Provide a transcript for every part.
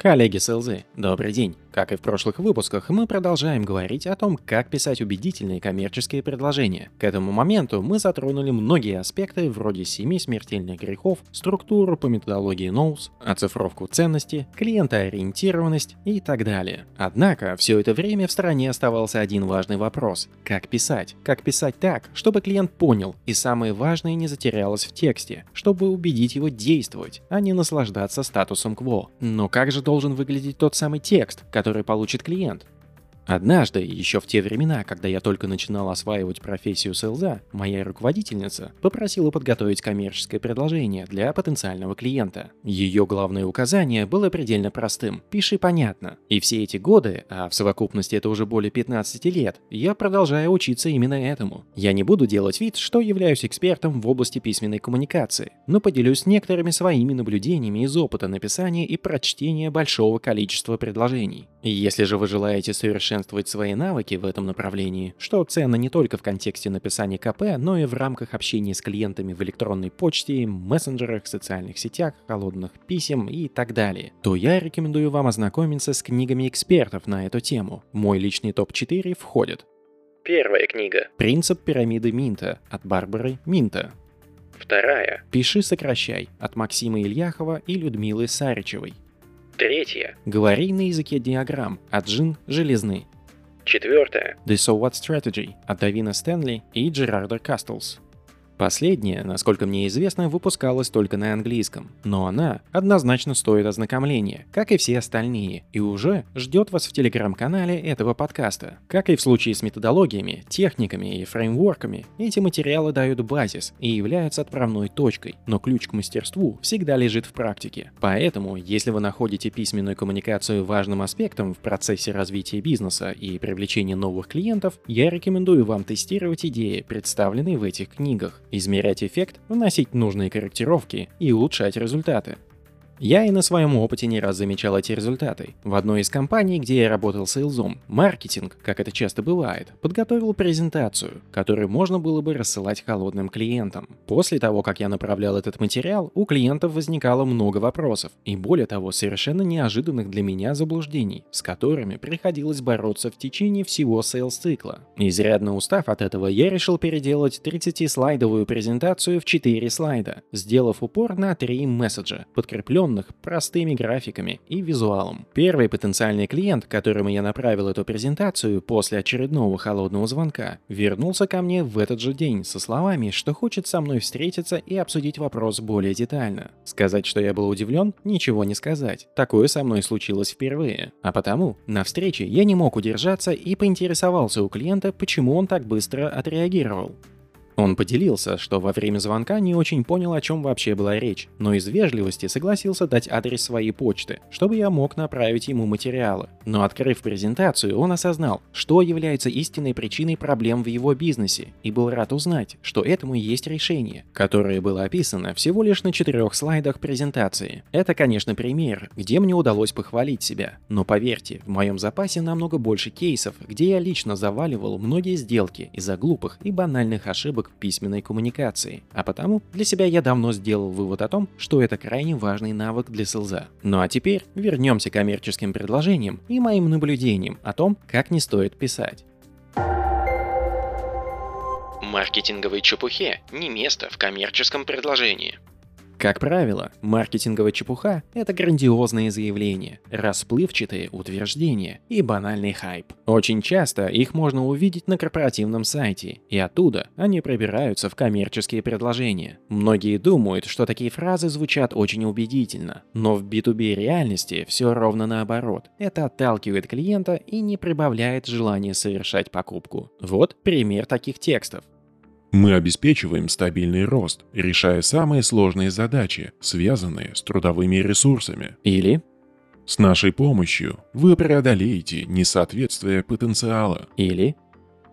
Коллеги с ЛЗ, добрый день. Как и в прошлых выпусках, мы продолжаем говорить о том, как писать убедительные коммерческие предложения. К этому моменту мы затронули многие аспекты вроде семи смертельных грехов, структуру по методологии Ноус, оцифровку ценности, клиентоориентированность и так далее. Однако, все это время в стороне оставался один важный вопрос. Как писать? Как писать так, чтобы клиент понял и самое важное не затерялось в тексте, чтобы убедить его действовать, а не наслаждаться статусом кво. Но как же должен выглядеть тот самый текст, получит клиент. Однажды, еще в те времена, когда я только начинал осваивать профессию селза, моя руководительница попросила подготовить коммерческое предложение для потенциального клиента. Ее главное указание было предельно простым – пиши понятно. И все эти годы, а в совокупности это уже более 15 лет, я продолжаю учиться именно этому. Я не буду делать вид, что являюсь экспертом в области письменной коммуникации, но поделюсь некоторыми своими наблюдениями из опыта написания и прочтения большого количества предложений. Если же вы желаете совершенно совершенствовать свои навыки в этом направлении, что ценно не только в контексте написания КП, но и в рамках общения с клиентами в электронной почте, мессенджерах, социальных сетях, холодных писем и так далее, то я рекомендую вам ознакомиться с книгами экспертов на эту тему. Мой личный топ-4 входит. Первая книга. Принцип пирамиды Минта от Барбары Минта. Вторая. Пиши, сокращай от Максима Ильяхова и Людмилы Саричевой. Третья. Говори на языке диаграмм от Джин Железны. Четвертая. The So What Strategy от Давина Стэнли и Джерарда Кастлс. Последняя, насколько мне известно, выпускалась только на английском, но она однозначно стоит ознакомления, как и все остальные, и уже ждет вас в телеграм-канале этого подкаста. Как и в случае с методологиями, техниками и фреймворками, эти материалы дают базис и являются отправной точкой, но ключ к мастерству всегда лежит в практике. Поэтому, если вы находите письменную коммуникацию важным аспектом в процессе развития бизнеса и привлечения новых клиентов, я рекомендую вам тестировать идеи, представленные в этих книгах измерять эффект, вносить нужные корректировки и улучшать результаты. Я и на своем опыте не раз замечал эти результаты. В одной из компаний, где я работал сейлзом, маркетинг, как это часто бывает, подготовил презентацию, которую можно было бы рассылать холодным клиентам. После того, как я направлял этот материал, у клиентов возникало много вопросов, и более того, совершенно неожиданных для меня заблуждений, с которыми приходилось бороться в течение всего сейлс-цикла. Изрядно устав от этого, я решил переделать 30-слайдовую презентацию в 4 слайда, сделав упор на 3 месседжа, подкрепленных оснащенных простыми графиками и визуалом. Первый потенциальный клиент, которому я направил эту презентацию после очередного холодного звонка, вернулся ко мне в этот же день со словами, что хочет со мной встретиться и обсудить вопрос более детально. Сказать, что я был удивлен, ничего не сказать. Такое со мной случилось впервые. А потому, на встрече я не мог удержаться и поинтересовался у клиента, почему он так быстро отреагировал. Он поделился, что во время звонка не очень понял, о чем вообще была речь, но из вежливости согласился дать адрес своей почты, чтобы я мог направить ему материалы. Но открыв презентацию, он осознал, что является истинной причиной проблем в его бизнесе, и был рад узнать, что этому есть решение, которое было описано всего лишь на четырех слайдах презентации. Это, конечно, пример, где мне удалось похвалить себя, но поверьте, в моем запасе намного больше кейсов, где я лично заваливал многие сделки из-за глупых и банальных ошибок письменной коммуникации, а потому для себя я давно сделал вывод о том, что это крайне важный навык для селза. Ну а теперь вернемся к коммерческим предложениям и моим наблюдениям о том, как не стоит писать. Маркетинговой чепухе не место в коммерческом предложении. Как правило, маркетинговая чепуха – это грандиозные заявления, расплывчатые утверждения и банальный хайп. Очень часто их можно увидеть на корпоративном сайте, и оттуда они пробираются в коммерческие предложения. Многие думают, что такие фразы звучат очень убедительно, но в B2B реальности все ровно наоборот. Это отталкивает клиента и не прибавляет желания совершать покупку. Вот пример таких текстов. Мы обеспечиваем стабильный рост, решая самые сложные задачи, связанные с трудовыми ресурсами. Или С нашей помощью вы преодолеете несоответствие потенциала. Или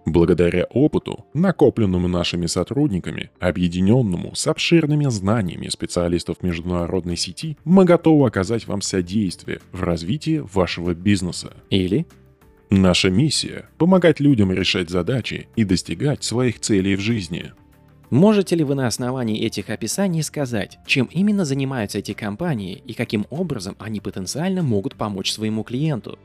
Благодаря опыту, накопленному нашими сотрудниками, объединенному с обширными знаниями специалистов международной сети, мы готовы оказать вам содействие в развитии вашего бизнеса. Или Наша миссия – помогать людям решать задачи и достигать своих целей в жизни. Можете ли вы на основании этих описаний сказать, чем именно занимаются эти компании и каким образом они потенциально могут помочь своему клиенту?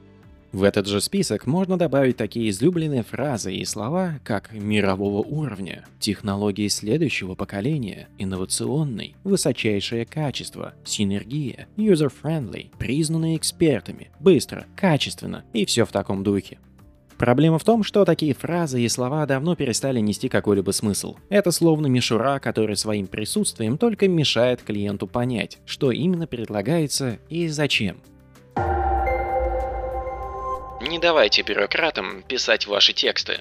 В этот же список можно добавить такие излюбленные фразы и слова, как мирового уровня, технологии следующего поколения, инновационный, высочайшее качество, синергия, user-friendly, признанные экспертами, быстро, качественно и все в таком духе. Проблема в том, что такие фразы и слова давно перестали нести какой-либо смысл. Это словно мишура, который своим присутствием только мешает клиенту понять, что именно предлагается и зачем. Не давайте бюрократам писать ваши тексты.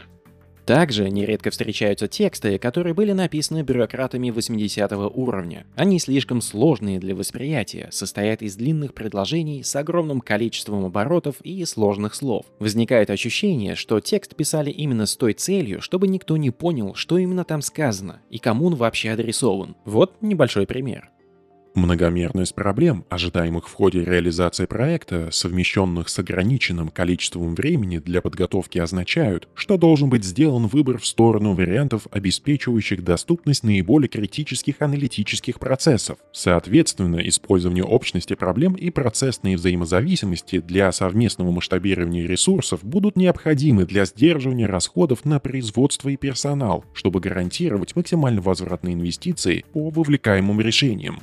Также нередко встречаются тексты, которые были написаны бюрократами 80 уровня. Они слишком сложные для восприятия, состоят из длинных предложений с огромным количеством оборотов и сложных слов. Возникает ощущение, что текст писали именно с той целью, чтобы никто не понял, что именно там сказано и кому он вообще адресован. Вот небольшой пример. Многомерность проблем, ожидаемых в ходе реализации проекта, совмещенных с ограниченным количеством времени для подготовки, означают, что должен быть сделан выбор в сторону вариантов, обеспечивающих доступность наиболее критических аналитических процессов. Соответственно, использование общности проблем и процессные взаимозависимости для совместного масштабирования ресурсов будут необходимы для сдерживания расходов на производство и персонал, чтобы гарантировать максимально возвратные инвестиции по вовлекаемым решениям.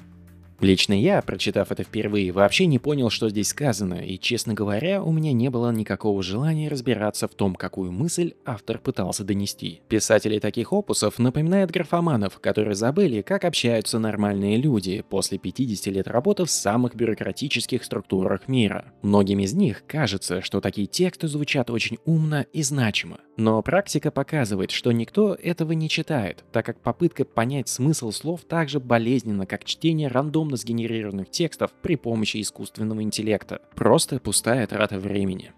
Лично я, прочитав это впервые, вообще не понял, что здесь сказано, и, честно говоря, у меня не было никакого желания разбираться в том, какую мысль автор пытался донести. Писатели таких опусов напоминают графоманов, которые забыли, как общаются нормальные люди после 50 лет работы в самых бюрократических структурах мира. Многим из них кажется, что такие тексты звучат очень умно и значимо. Но практика показывает, что никто этого не читает, так как попытка понять смысл слов так же болезненна, как чтение рандомно сгенерированных текстов при помощи искусственного интеллекта. Просто пустая трата времени.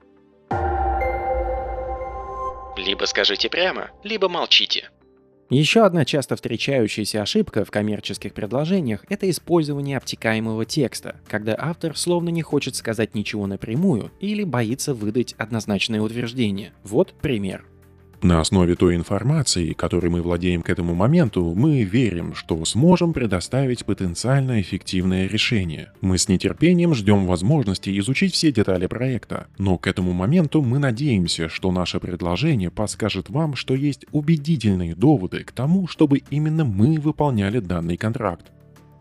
Либо скажите прямо, либо молчите. Еще одна часто встречающаяся ошибка в коммерческих предложениях – это использование обтекаемого текста, когда автор словно не хочет сказать ничего напрямую или боится выдать однозначное утверждение. Вот пример. На основе той информации, которой мы владеем к этому моменту, мы верим, что сможем предоставить потенциально эффективное решение. Мы с нетерпением ждем возможности изучить все детали проекта, но к этому моменту мы надеемся, что наше предложение подскажет вам, что есть убедительные доводы к тому, чтобы именно мы выполняли данный контракт.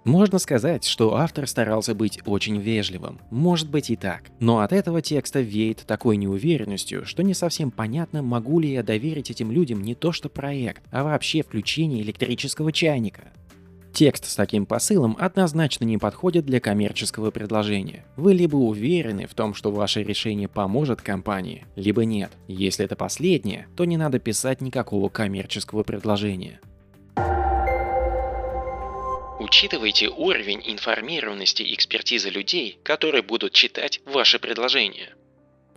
Можно сказать, что автор старался быть очень вежливым. Может быть и так. Но от этого текста веет такой неуверенностью, что не совсем понятно, могу ли я доверить этим людям не то что проект, а вообще включение электрического чайника. Текст с таким посылом однозначно не подходит для коммерческого предложения. Вы либо уверены в том, что ваше решение поможет компании, либо нет. Если это последнее, то не надо писать никакого коммерческого предложения. Учитывайте уровень информированности и экспертизы людей, которые будут читать ваши предложения.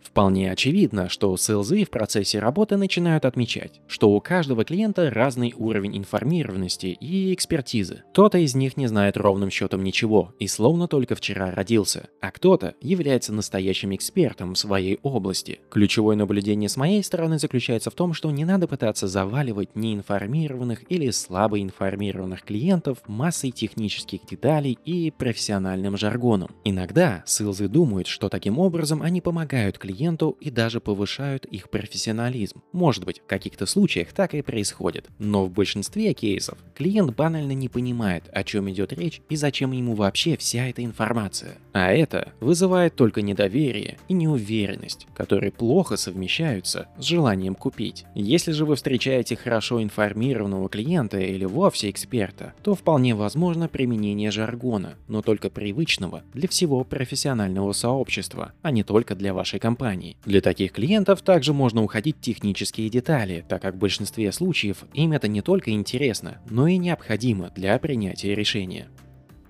Вполне очевидно, что СЛЗ в процессе работы начинают отмечать, что у каждого клиента разный уровень информированности и экспертизы. Кто-то из них не знает ровным счетом ничего и словно только вчера родился, а кто-то является настоящим экспертом в своей области. Ключевое наблюдение с моей стороны заключается в том, что не надо пытаться заваливать неинформированных или слабо информированных клиентов массой технических деталей и профессиональным жаргоном. Иногда СЛЗ думают, что таким образом они помогают клиентам клиенту и даже повышают их профессионализм. Может быть, в каких-то случаях так и происходит, но в большинстве кейсов клиент банально не понимает, о чем идет речь и зачем ему вообще вся эта информация. А это вызывает только недоверие и неуверенность, которые плохо совмещаются с желанием купить. Если же вы встречаете хорошо информированного клиента или вовсе эксперта, то вполне возможно применение жаргона, но только привычного для всего профессионального сообщества, а не только для вашей компании компаний. Для таких клиентов также можно уходить в технические детали, так как в большинстве случаев им это не только интересно, но и необходимо для принятия решения.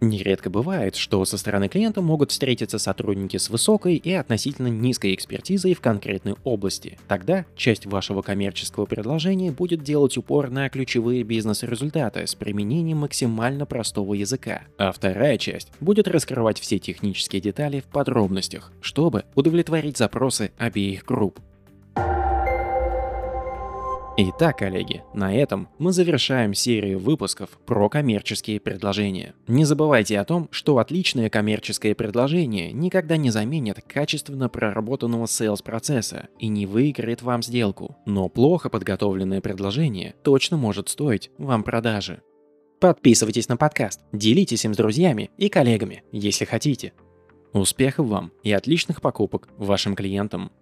Нередко бывает, что со стороны клиента могут встретиться сотрудники с высокой и относительно низкой экспертизой в конкретной области. Тогда часть вашего коммерческого предложения будет делать упор на ключевые бизнес-результаты с применением максимально простого языка, а вторая часть будет раскрывать все технические детали в подробностях, чтобы удовлетворить запросы обеих групп. Итак, коллеги, на этом мы завершаем серию выпусков про коммерческие предложения. Не забывайте о том, что отличное коммерческое предложение никогда не заменит качественно проработанного sales процесса и не выиграет вам сделку, но плохо подготовленное предложение точно может стоить вам продажи. Подписывайтесь на подкаст, делитесь им с друзьями и коллегами, если хотите. Успехов вам и отличных покупок вашим клиентам!